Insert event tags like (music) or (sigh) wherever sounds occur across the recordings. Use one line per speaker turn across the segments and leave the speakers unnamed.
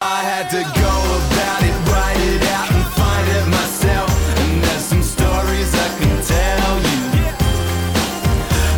I had to go about it, write it out, and find it myself. And there's some stories I can tell you.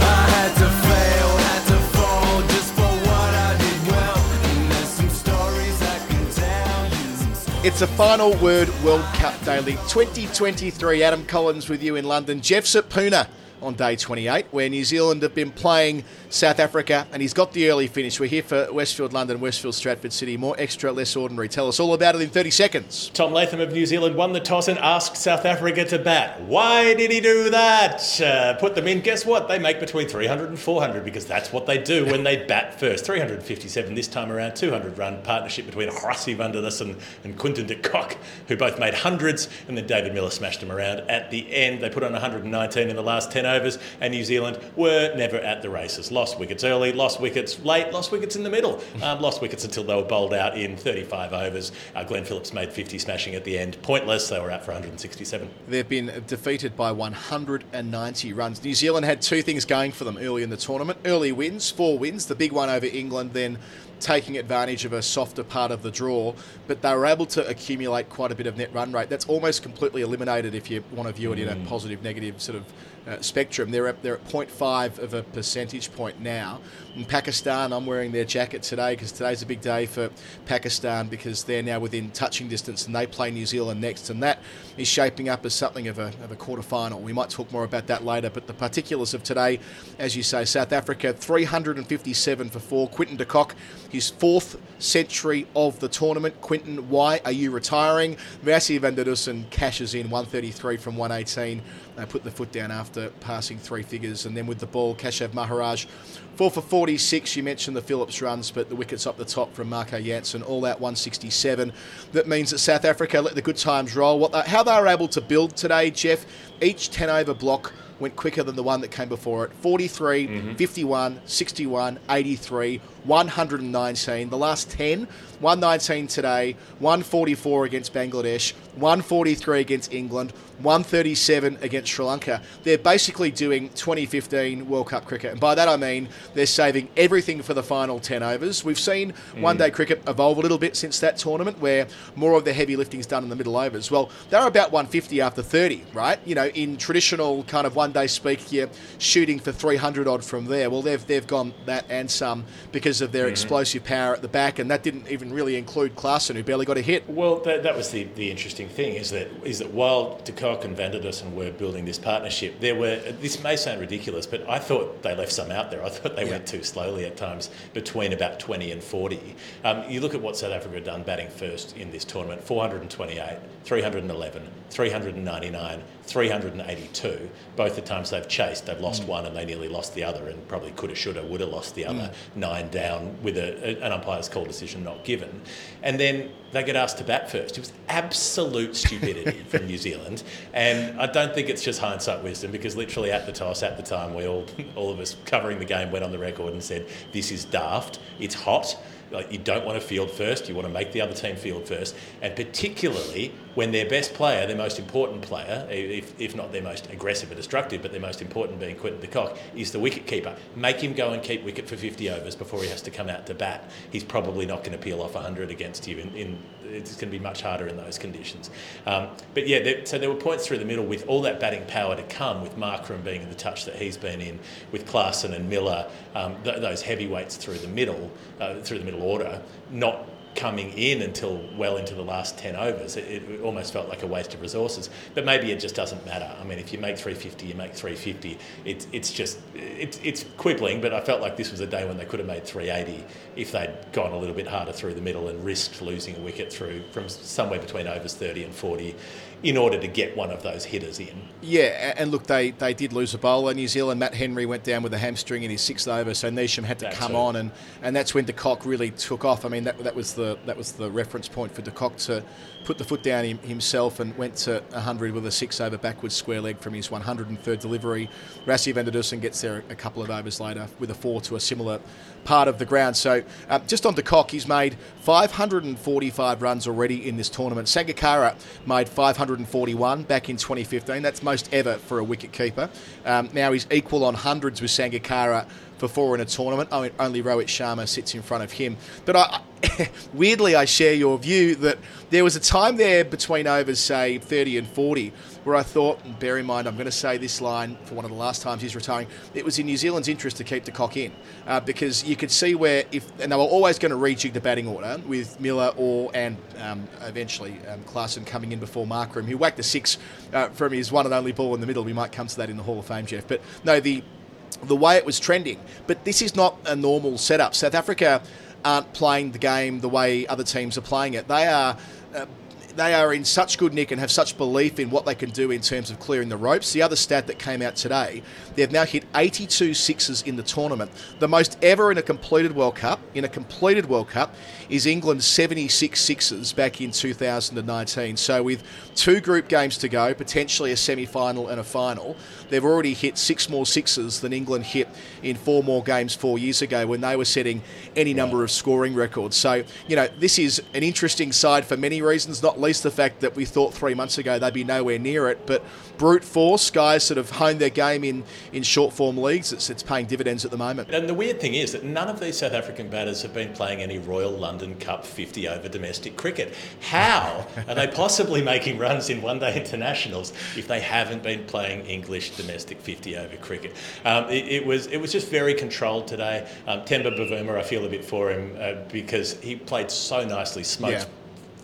I had to fail, had to fall just for what I did well. And there's some stories I can tell you.
It's a final word World Cup Daily 2023. Adam Collins with you in London. Jeff's at Pune on day 28, where New Zealand have been playing South Africa, and he's got the early finish. We're here for Westfield London, Westfield Stratford City. More extra, less ordinary. Tell us all about it in 30 seconds.
Tom Latham of New Zealand won the toss and asked South Africa to bat. Why did he do that? Uh, put them in. Guess what? They make between 300 and 400 because that's what they do when they bat first. 357 this time around, 200 run partnership between Rassie van der Dussen and Quinton de Kock, who both made hundreds, and then David Miller smashed them around at the end. They put on 119 in the last 10 overs, and New Zealand were never at the races. Lost wickets early, lost wickets late, lost wickets in the middle, um, lost wickets until they were bowled out in 35 overs. Uh, Glenn Phillips made 50, smashing at the end. Pointless, they were out for 167.
They've been defeated by 190 runs. New Zealand had two things going for them early in the tournament early wins, four wins, the big one over England, then taking advantage of a softer part of the draw, but they were able to accumulate quite a bit of net run rate. That's almost completely eliminated if you want to view it in a positive negative sort of uh, spectrum. They're at, they're at 0.5 of a percentage point now. In Pakistan, I'm wearing their jacket today because today's a big day for Pakistan because they're now within touching distance and they play New Zealand next, and that is shaping up as something of a, of a quarter final. We might talk more about that later, but the particulars of today, as you say, South Africa 357 for four. Quinton de Kock, his fourth century of the tournament. Quinton, why are you retiring? Rassie van der Dussen cashes in 133 from 118. They put the foot down after passing three figures, and then with the ball, Keshav Maharaj, four for 46. You mentioned the Phillips runs, but the wickets up the top from Marco Jansen, all out 167. That means that South Africa let the good times roll. What they, how they were able to build today, Jeff, each 10 over block went quicker than the one that came before it 43, mm-hmm. 51, 61, 83, 119. The last 10, 119 today, 144 against Bangladesh, 143 against England, 137 against Sri Lanka. They're basically doing 2015 World Cup cricket. And by that I mean they're saving everything for the final 10 overs. We've seen mm. one day cricket evolve a little bit since that tournament where more of the heavy lifting's done in the middle overs. Well, they're about 150 after 30, right? You know, in traditional kind of one day speak, you're shooting for 300 odd from there. Well, they've, they've gone that and some because of their explosive power at the back, and that didn't even really include Klaasen, who barely got a hit.
Well, that, that was the, the interesting thing is that is that while De Kock and Van der Dussen were building this partnership, there were this may sound ridiculous, but I thought they left some out there. I thought they
Yeah.
went too slowly at times between about 20 and 40. Um, you look at what South Africa had done batting first in this tournament: 428, 311, 399, 382. Both the times they've chased, they've lost mm. one and they nearly lost the other, and probably coulda, shoulda, woulda lost the other mm. nine down with a, a- an umpire's call decision not given. And then they get asked to bat first. It was absolute stupidity (laughs) from New Zealand, and I don't think it's just hindsight wisdom because literally at the toss, at the time, we all, all of us covering the game went on the record and said, "This is daft. It's hot." Like you don't want to field first, you want to make the other team field first, and particularly when their best player, their most important player, if, if not their most aggressive or destructive, but their most important being Quinton de Kock, is the wicket keeper. Make him go and keep wicket for 50 overs before he has to come out to bat. He's probably not going to peel off 100 against you. In, in it's going to be much harder in those conditions. Um, but yeah, there, so there were points through the middle with all that batting power to come, with Markram being in the touch that he's been in, with Klaasen and Miller, um, th- those heavyweights through the middle, uh, through the middle order, not coming in until well into the last 10 overs. It, it almost felt like a waste of resources. But maybe it just doesn't matter. I mean, if you make 350, you make 350. It's, it's just, it's, it's quibbling, but I felt like this was a day when they could have made 380 if they'd gone a little bit harder through the middle and risked losing a wicket through from somewhere between overs 30 and 40 in order to get one of those hitters in.
Yeah, and look, they, they did lose a bowler. New Zealand, Matt Henry went down with a hamstring in his sixth over, so Neesham had to come on, and, and that's when De Kock really took off. I mean, that, that was the that was the reference point for De Kock to put the foot down himself and went to 100 with a six over backwards square leg from his 103rd delivery. Rassie van der Dussen gets there a couple of overs later with a four to a similar part of the ground. So uh, just on De Kock, he's made 545 runs already in this tournament. Sangakkara made 541 back in 2015. That's most ever for a wicket keeper. Um, now he's equal on hundreds with Sangakkara for four in a tournament. Only Rohit Sharma sits in front of him. But I, (laughs) weirdly, I share your view that there was a time there between overs, say 30 and 40, where I thought, and bear in mind, I'm going to say this line for one of the last times he's retiring, it was in New Zealand's interest to keep De Kock in uh, because you could see where if, and they were always going to rejig the batting order with Miller or and um, eventually um, Klaasen coming in before Markram, who whacked a six uh, from his one and only ball in the middle. We might come to that in the Hall of Fame, Jeff. But no, the the way it was trending. But this is not a normal setup. South Africa aren't playing the game the way other teams are playing it. They are. Uh, they are in such good nick and have such belief in what they can do in terms of clearing the ropes. The other stat that came out today, they've now hit 82 sixes in the tournament, the most ever in a completed World Cup. In a completed World Cup is England's 76 sixes back in 2019. So with two group games to go, potentially a semi-final and a final, they've already hit six more sixes than England hit in four more games four years ago when they were setting any number of scoring records. So you know this is an interesting side for many reasons, not least the fact that we thought three months ago they'd be nowhere near it. But brute force, guys sort of honed their game in, in short form leagues. It's, it's paying dividends at the moment.
And the weird thing is that none of these South African batters have been playing any Royal London Cup 50 over domestic cricket. How are they possibly making runs in one day internationals if they haven't been playing English domestic 50 over cricket? Um, it, it was it was just very controlled today. Um, Temba Bavuma, I feel a bit for him uh, because he played so nicely, smoked
Yeah.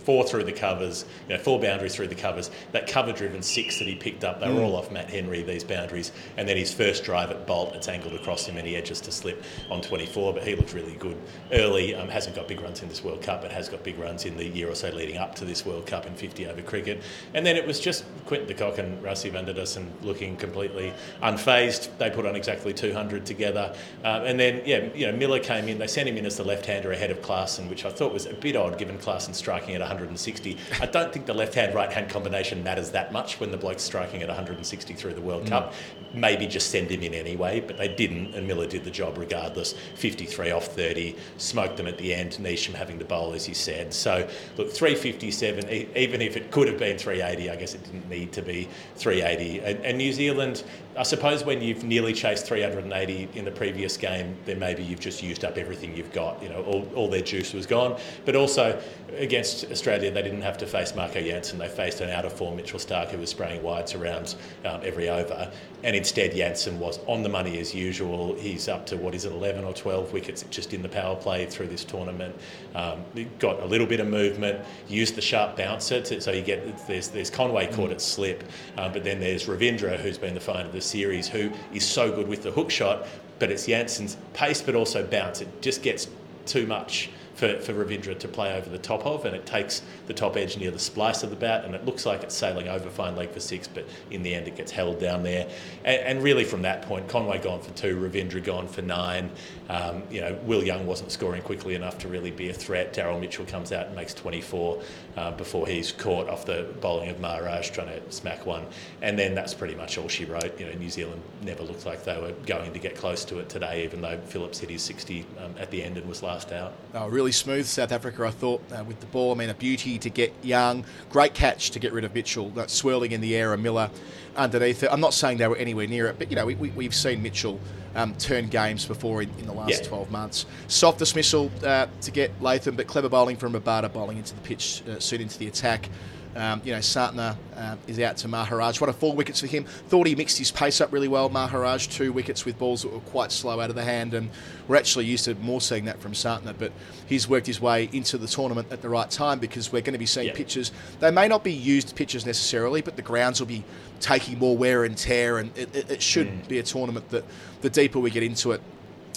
Four through the covers, you know, four boundaries through the covers. That cover driven six that he picked up, they were all off Matt Henry, these boundaries. And then his first drive at Boult, it's angled across him and he edges to slip on 24, but he looked really good early. Um, hasn't got big runs in this World Cup, but has got big runs in the year or so leading up to this World Cup in 50 over cricket. And then it was just Quinton de Kock and Rassie van der Dussen looking completely unfazed. They put on exactly 200 together. Um, and then, yeah, you know, Miller came in, they sent him in as the left-hander ahead of Klaasen, which I thought was a bit odd given Klaasen striking at 160. I don't think the left-hand right-hand combination matters that much when the bloke's striking at 160 through the World mm. Cup. Maybe just send him in anyway, but they didn't, and Miller did the job regardless. 53 off 30, smoked them at the end. Neesham having to bowl, as you said. So look, 357. e- Even if it could have been 380, I guess it didn't need to be 380. And, and New Zealand, I suppose, when you've nearly chased 380 in the previous game, then maybe you've just used up everything you've got. You know, all, all their juice was gone. But also against Australia, they didn't have to face Marco Jansen. They faced an out of form Mitchell Starc who was spraying wides around um, every over. And instead, Jansen was on the money as usual. He's up to what is it, 11 or 12 wickets just in the power play through this tournament. Um, got a little bit of movement, used the sharp bouncer. To, so you get there's, there's Conway caught at slip, um, but then there's Ravindra, who's been the find of the series, who is so good with the hook shot, but it's Jansen's pace, but also bounce. It just gets too much for, for Ravindra to play over the top of, and it takes the top edge near the splice of the bat, and it looks like it's sailing over fine leg for six, but in the end it gets held down there. And, and really from that point, Conway gone for two, Ravindra gone for nine. Um, you know, Will Young wasn't scoring quickly enough to really be a threat. Daryl Mitchell comes out and makes 24 uh, before he's caught off the bowling of Maharaj trying to smack one, and then that's pretty much all she wrote. You know, New Zealand never looked like they were going to get close to it today, even though Phillips hit his 60 um, at the end and was last out.
Oh, really smooth South Africa, I thought, uh, with the ball. I mean, a beauty to get Young. Great catch to get rid of Mitchell. That swirling in the air and Miller underneath it. I'm not saying they were anywhere near it, but, you know, we, we, we've seen Mitchell um, turn games before in, in the last
Yeah.
12 months. Soft dismissal uh, to get Latham, but clever bowling from Rabada, bowling into the pitch, uh, soon into the attack. Um, you know, Santner um, is out to Maharaj. What a four wickets for him. Thought he mixed his pace up really well. Maharaj, two wickets with balls that were quite slow out of the hand, and we're actually used to more seeing that from Santner. But he's worked his way into the tournament at the right time because we're going to be seeing
Yeah.
pitches. They may not be used pitches necessarily, but the grounds will be taking more wear and tear, and it, it, it should
Mm.
be a tournament that the deeper we get into it,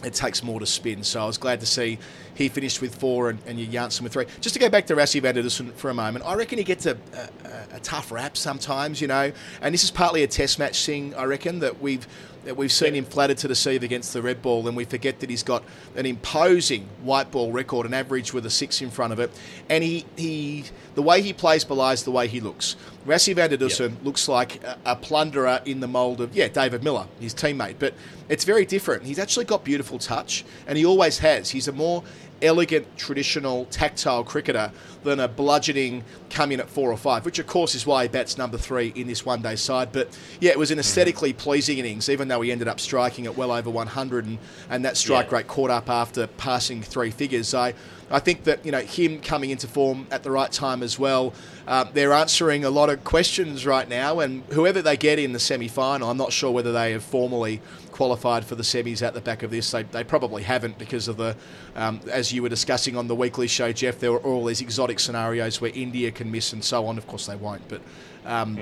it takes more to spin. So I was glad to see he finished with four and, and Jansen with three. Just to go back to Rassie van Dussen for a moment, I reckon he gets a, a, a tough rap sometimes, you know, and this is partly a test match thing, I reckon, that we've That we've seen him flattered to deceive against the red ball, and we forget that he's got an imposing white ball record, an average with a six in front of it. And he, he the way he plays belies the way he looks. Rassie van der Dussen
Yep.
looks like a, a plunderer in the mould of, yeah, David Miller, his teammate. But it's very different. He's actually got beautiful touch, and he always has. He's a more elegant, traditional, tactile cricketer than a bludgeoning come in at four or five, which of course is why he bats number three in this one day side. But yeah, it was an aesthetically pleasing innings, even though he ended up striking at well over 100, and, and that strike
Yeah.
rate caught up after passing three figures. I, I think that you know him coming into form at the right time as well. Uh, they're answering a lot of questions right now, and whoever they get in the semi-final, I'm not sure whether they have formally qualified for the semis at the back of this. They, they probably haven't because of the, um, as you were discussing on the weekly show, Jeff. There were all these exotic scenarios where India can miss and so on. Of course, they won't, but. Um,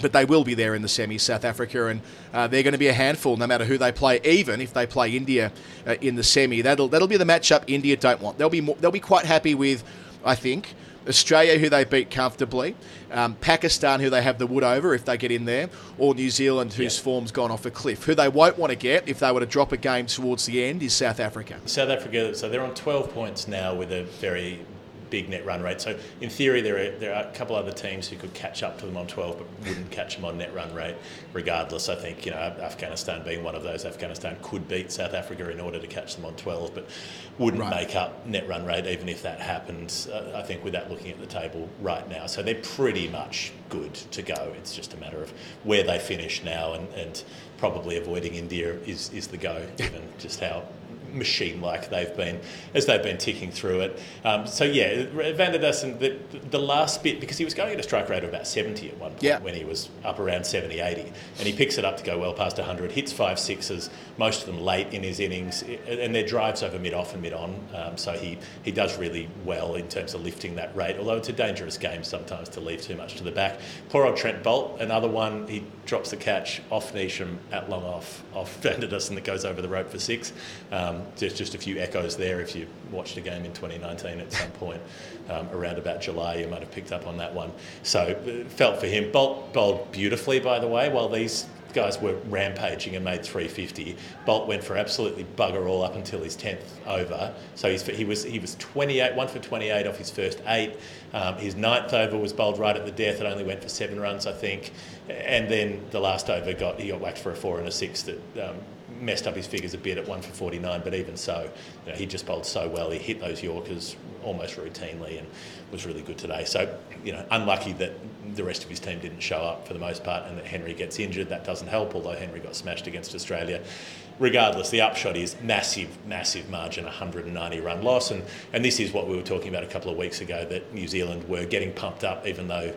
But they will be there in the semi, South Africa, and uh, they're going to be a handful no matter who they play. Even if they play India uh, in the semi, that'll that'll be the matchup India don't want. They'll be more, they'll be quite happy with, I think, Australia, who they beat comfortably, um, Pakistan, who they have the wood over if they get in there, or New Zealand, whose
Yeah.
form's gone off a cliff. Who they won't want to get if they were to drop a game towards the end is South Africa.
South Africa, so they're on 12 points now with a very big net run rate. So in theory, there are, there are a couple other teams who could catch up to them on 12, but wouldn't catch them on net run rate. Regardless, I think you know Afghanistan being one of those, Afghanistan could beat South Africa in order to catch them on 12, but wouldn't
Right.
make up net run rate even if that happened. Uh, I think without looking at the table right now, so they're pretty much good to go. It's just a matter of where they finish now, and, and probably avoiding India is is the go, given just how machine like they've been as they've been ticking through it. Um, so yeah, Van der Dussen, the, the last bit because he was going at a strike rate of about 70 at one point
Yeah.
when he was up around 70, 80, and he picks it up to go well past 100, hits five sixes, most of them late in his innings, and their drives over mid off and mid on. Um, so he he does really well in terms of lifting that rate. Although it's a dangerous game sometimes to leave too much to the back. Poor old Trent Boult, another one. He drops the catch off Neesham at long off off (laughs) Van der Dussen that goes over the rope for six. Um, there's just a few echoes there. If you watched a game in 2019 at some point um, around about July, you might have picked up on that one. So uh, felt for him. Boult bowled beautifully, by the way. While these guys were rampaging and made 350, Boult went for absolutely bugger all up until his 10th over. So he was he was 28, one for 28 off his first eight. Um, his ninth over was bowled right at the death. It only went for seven runs, I think. And then the last over got he got whacked for a four and a six that. Messed up his figures a bit at one for 49, but even so, you know, he just bowled so well. He hit those Yorkers almost routinely and was really good today. So, you know, unlucky that the rest of his team didn't show up for the most part and that Henry gets injured. That doesn't help, although Henry got smashed against Australia. Regardless, the upshot is massive, massive margin, 190 run loss. And, and this is what we were talking about a couple of weeks ago that New Zealand were getting pumped up even though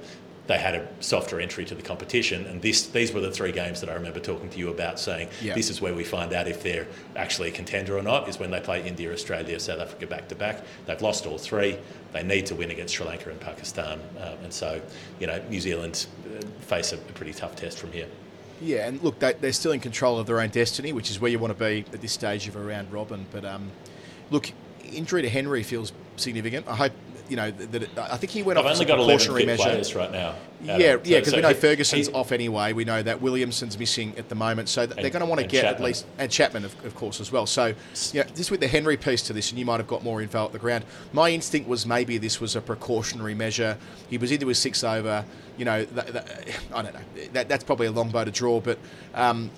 they had a softer entry to the competition. And this, these were the three games that I remember talking to you about saying
Yeah.
this is where we find out if they're actually a contender or not, is when they play India, Australia, South Africa back to back. They've lost all three. They need to win against Sri Lanka and Pakistan. Um, and so, you know, New Zealand uh, face a, a pretty tough test from here.
Yeah, and look, they, they're still in control of their own destiny, which is where you want to be at this stage of a round robin. But um, look, injury to Henry feels significant. I hope you know that. It, I think he went
I've
off
only got 11
precautionary measure.
players right now.
Yeah,
Adam.
yeah,
So-
because
so
we know
he-
Ferguson's
he-
off anyway. We know that Williamson's missing at the moment, so th- they're
And-
going to want to get at least and Chapman, of, of course, as well. So, yeah, just with the Henry piece to this, and you might have got more info at the ground. My instinct was maybe this was a precautionary measure. He was into his six over. You know, th- th- I don't know. That, that's probably a long bow to draw, but. Um,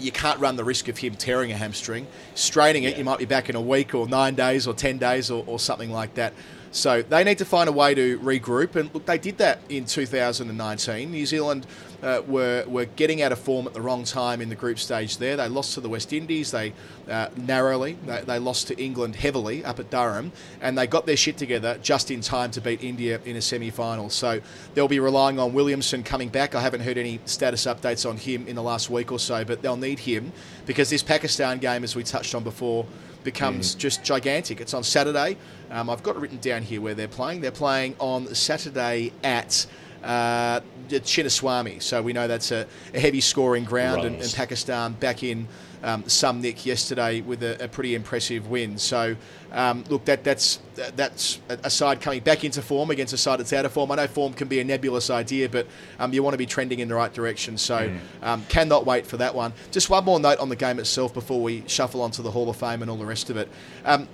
you can't run the risk of him tearing a hamstring. Straining it,
Yeah.
you might be back in a week or nine days or 10 days or, or something like that. So they need to find a way to regroup. And look, they did that in 2019. New Zealand uh, were, were getting out of form at the wrong time in the group stage there. They lost to the West Indies, they uh, narrowly, they, they lost to England heavily up at Durham, and they got their shit together just in time to beat India in a semi final. So they'll be relying on Williamson coming back. I haven't heard any status updates on him in the last week or so, but they'll need him because this Pakistan game, as we touched on before, becomes just gigantic. It's on Saturday. Um, I've got it written down here where they're playing. They're playing on Saturday at uh, Chinnaswamy. So we know that's a, a heavy scoring ground, and, and Pakistan back in um, some nick yesterday with a, a pretty impressive win. So um, look, that that's that's a side coming back into form against a side that's out of form. I know form can be a nebulous idea, but um, you want to be trending in the right direction. So um, cannot wait for that one. Just one more note on the game itself before we shuffle onto the Hall of Fame and all the rest of it. Um,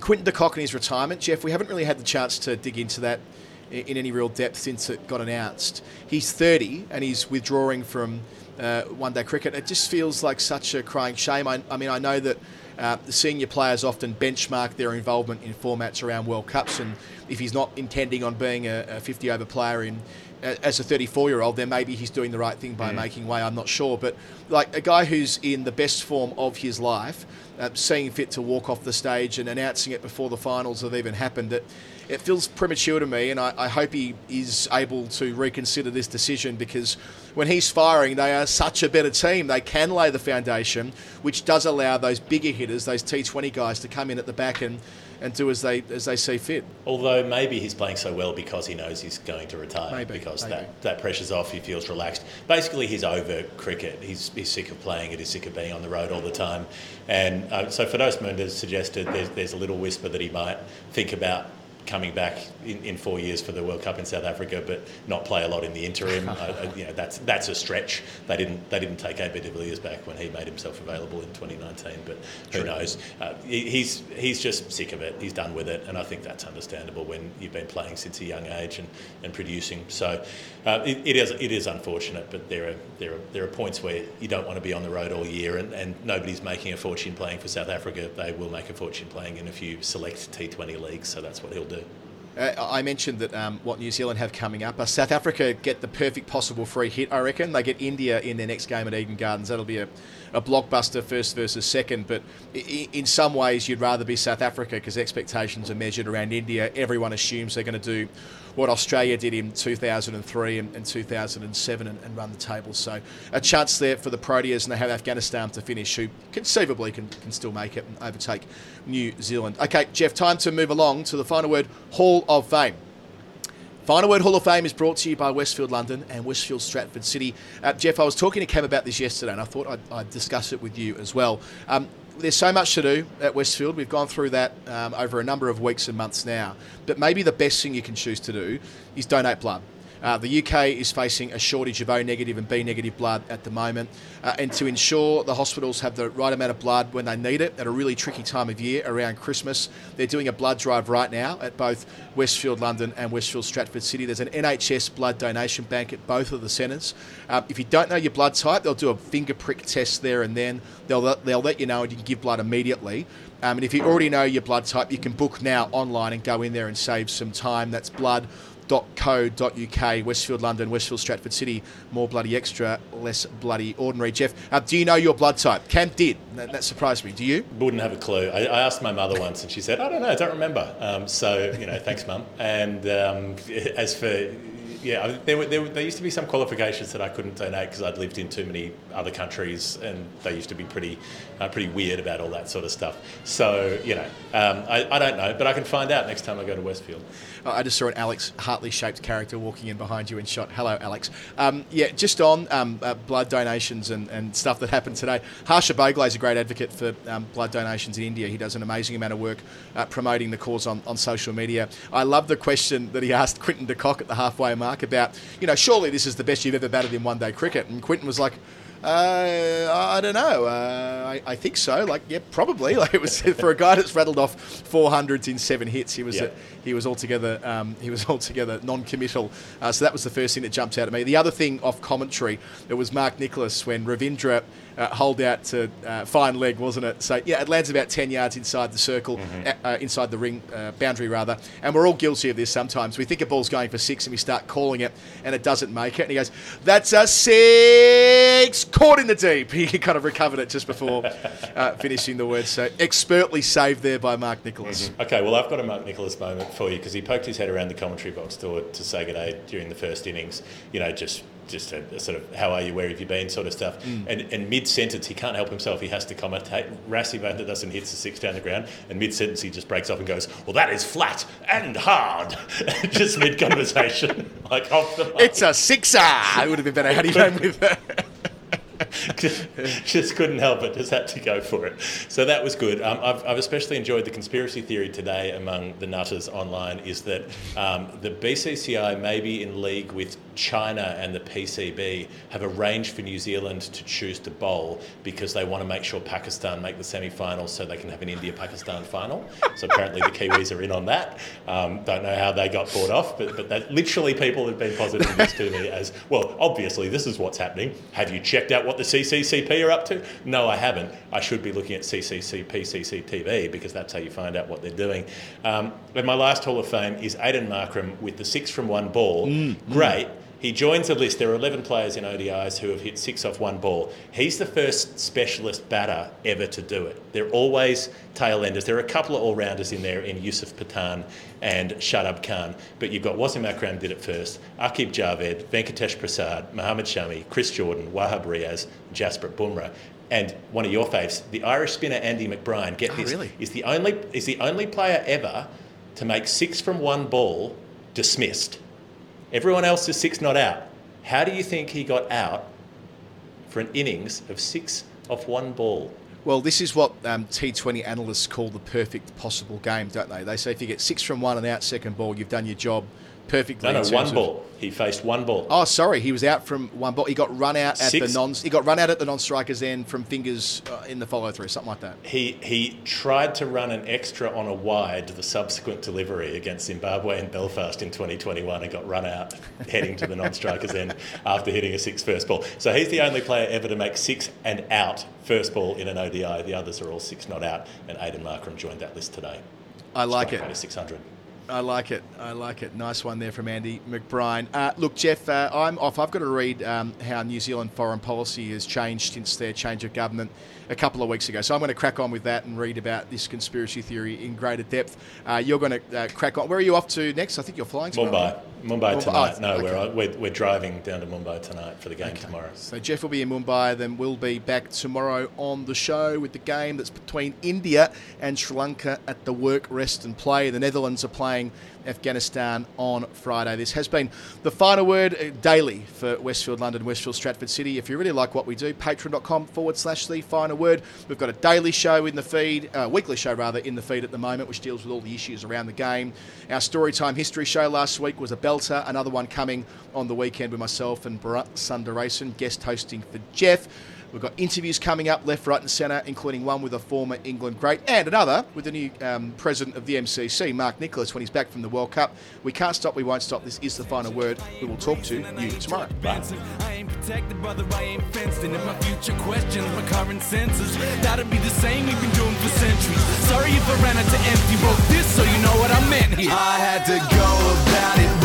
Quinton de Kock and his retirement, Jeff. We haven't really had the chance to dig into that in any real depth since it got announced. He's 30 and he's withdrawing from uh, one day cricket. It just feels like such a crying shame. I, I mean, I know that uh, senior players often benchmark their involvement in formats around World Cups, and if he's not intending on being a, a 50 over player in as a 34 year old, then maybe he's doing the right thing by making way. I'm not sure, but like a guy who's in the best form of his life, uh, seeing fit to walk off the stage and announcing it before the finals have even happened, it, it feels premature to me, and I, I hope he is able to reconsider this decision because when he's firing, they are such a better team. They can lay the foundation, which does allow those bigger hitters, those T20 guys, to come in at the back and, and do as they as they see fit.
Although maybe he's playing so well because he knows he's going to retire.
Maybe,
because
maybe.
that, that pressure's off, he feels relaxed. Basically, he's over cricket. He's, he's sick of playing it, he's sick of being on the road all the time. And uh, so Firdose Moonda suggested there's, there's a little whisper that he might think about coming back in, in four years for the World Cup in South Africa, but not play a lot in the interim. (laughs) uh, you know, that's that's a stretch. They didn't they didn't take AB de Villiers back when he made himself available in 2019. But who knows? Uh, he, he's he's just sick of it. He's done with it, and I think that's understandable when you've been playing since a young age and, and producing. So uh, it, it is it is unfortunate, but there are there are there are points where you don't want to be on the road all year, and, and nobody's making a fortune playing for South Africa. They will make a fortune playing in a few select T20 leagues, so that's what he'll do.
Uh, I mentioned that um, what New Zealand have coming up. Uh, South Africa get the perfect possible free hit, I reckon. They get India in their next game at Eden Gardens. That'll be a, a blockbuster first versus second. But i- in some ways, you'd rather be South Africa because expectations are measured around India. Everyone assumes they're going to do what Australia did in 2003 and, and 2007 and, and run the table. So a chance there for the Proteas, and they have Afghanistan to finish, who conceivably can, can still make it and overtake New Zealand. Okay, Jeff, time to move along to the final word Hall of Fame. Final Word Hall of Fame is brought to you by Westfield London and Westfield Stratford City. Uh, Jeff, I was talking to Cam about this yesterday and I thought I'd, I'd discuss it with you as well. Um, there's so much to do at Westfield. We've gone through that um, over a number of weeks and months now. But maybe the best thing you can choose to do is donate blood. Uh, the UK is facing a shortage of O negative and B negative blood at the moment, uh, and to ensure the hospitals have the right amount of blood when they need it at a really tricky time of year around Christmas, they're doing a blood drive right now at both Westfield London and Westfield Stratford City. There's an NHS blood donation bank at both of the centres. Uh, if you don't know your blood type, they'll do a finger prick test there and then. They'll, they'll let you know and you can give blood immediately. Um, and if you already know your blood type, you can book now online and go in there and save some time. That's blood www.co.uk, Westfield London, Westfield Stratford City, more bloody extra, less bloody ordinary. Jeff, uh, do you know your blood type? Cam did. That, that surprised me. Do you?
Wouldn't have a clue. I, I asked my mother once, and she said, "I don't know, I don't remember." Um, so you know, thanks, mum. And um, as for yeah, there, were, there, there used to be some qualifications that I couldn't donate because I'd lived in too many other countries, and they used to be pretty uh, pretty weird about all that sort of stuff. So you know, um, I, I don't know, but I can find out next time I go to Westfield.
Uh, I just saw an Alex Hartley shaped character walking in behind you and shot. Hello, Alex. Um, yeah, just on um, uh, blood donations and, and stuff that happened today. Harsha Bhogle is a great advocate for um, blood donations in India. He does an amazing amount of work uh, promoting the cause on, on social media. I love the question that he asked Quinton de Kock at the halfway mark about, you know, surely this is the best you've ever batted in one day cricket. And Quinton was like, uh, I don't know. Uh, I, I think so. Like, yeah, probably. (laughs) Like it was for a guy that's rattled off 400s in seven hits. He was
Yeah.
a, he was altogether um, he was (laughs) altogether non-committal. Uh, so that was the first thing that jumped out at me. The other thing off commentary, it was Mark Nicholas when Ravindra uh, holed out to uh, fine leg, wasn't it? So yeah, it lands about 10 yards inside the circle, uh, uh, inside the ring uh, boundary rather. And we're all guilty of this sometimes. We think a ball's going for six and we start calling it, and it doesn't make it. And he goes, "That's a six." Caught in the deep. (laughs) He kind of recovered it just before uh, finishing the word. So expertly saved there by Mark Nicholas.
Okay, well, I've got a Mark Nicholas moment for you because he poked his head around the commentary box to, to say good day during the first innings. You know, just just a, sort of how are you, where have you been sort of stuff. And, and mid sentence, he can't help himself. He has to commentate. Rassie doesn't hits the six down the ground, and mid sentence, he just breaks off and goes, "Well, that is flat and hard." (laughs) just mid conversation, (laughs) like off the. mic.
It's a sixer. It would have been better had he done with that. (laughs)
just couldn't help it. Just had to go for it. So that was good. Um, I've, I've especially enjoyed the conspiracy theory today among the nutters online is that um, the BCCI may be in league with China and the PCB have arranged for New Zealand to choose to bowl because they want to make sure Pakistan make the semi-finals so they can have an India-Pakistan final. So apparently the Kiwis are in on that. Um, don't know how they got bought off, but, but that, literally people have been positing this to me as, well, obviously this is what's happening. Have you checked out what the CCCP are up to? No, I haven't. I should be looking at CCCP, CCTV because that's how you find out what they're doing. Um, and my last Hall of Fame is Aidan Markram with the six from one ball. Great. He joins the list. There are 11 players in ODIs who have hit six off one ball. He's the first specialist batter ever to do it. They're always tail enders. There are a couple of all rounders in there in Yusuf Pathan and Shadab Khan, but you've got Wasim Akram did it first, Aaqib Javed, Venkatesh Prasad, Mohammed Shami, Chris Jordan, Wahab Riaz, Jasprit Bumrah. And one of your faves, the Irish spinner Andy McBrine, get
Oh,
this,
really?
is the only is the only player ever to make six from one ball dismissed. Everyone else is six not out. How do you think he got out for an innings of six off one ball?
Well, this is what um, T20 analysts call the perfect possible game, don't they? They say if you get six from one and out second ball, you've done your job perfectly.
No, no, one
of-
ball. He faced one ball.
Oh, sorry, he was out from one ball. He got run out at
Six?
the non. He got run out at the non-strikers end from fingers uh, in the follow through, something like that.
He he tried to run an extra on a wide to the subsequent delivery against Zimbabwe in Belfast in 2021 and got run out (laughs) heading to the non-strikers end after hitting a six first ball. So he's the only player ever to make six and out first ball in an ODI. The others are all six not out, and Aidan Markram joined that list today.
I like
Strike
it.
600.
I like it. I like it. Nice one there from Andy McBrine. Uh, look, Jeff, uh, I'm off. I've got to read um, how New Zealand foreign policy has changed since their change of government a couple of weeks ago. So I'm going to crack on with that and read about this conspiracy theory in greater depth. Uh, you're going to uh, crack on. Where are you off to next? I think you're flying tomorrow.
Mumbai. Mumbai
Mumbai.
tonight.
Oh,
no,
okay.
we're, we're, we're driving down to Mumbai tonight for the game tomorrow.
So Jeff will be in Mumbai, then we'll be back tomorrow on the show with the game that's between India and Sri Lanka at the work, rest and play. The Netherlands are playing Afghanistan on Friday. This has been the final word uh, daily for Westfield London, Westfield Stratford City. If you really like what we do, patreon.com forward slash the final word. We've got a daily show in the feed, uh, weekly show rather, in the feed at the moment, which deals with all the issues around the game. Our Storytime History show last week was a belter, another one coming on the weekend with myself and Bharat Sundaresan, guest hosting for Jeff. We've got interviews coming up left, right, and centre, including one with a former England great and another with the new um, president of the MCC, Mark Nicholas, when he's back from the World Cup. We can't stop, we won't stop. This is the final word. We will talk to you tomorrow.
I ain't protected, brother, I ain't fenced in. If my future questions my current senses, that'll be the same we've been doing for centuries. Sorry if I ran out to empty, wrote this so you know what I meant here. I had to go about it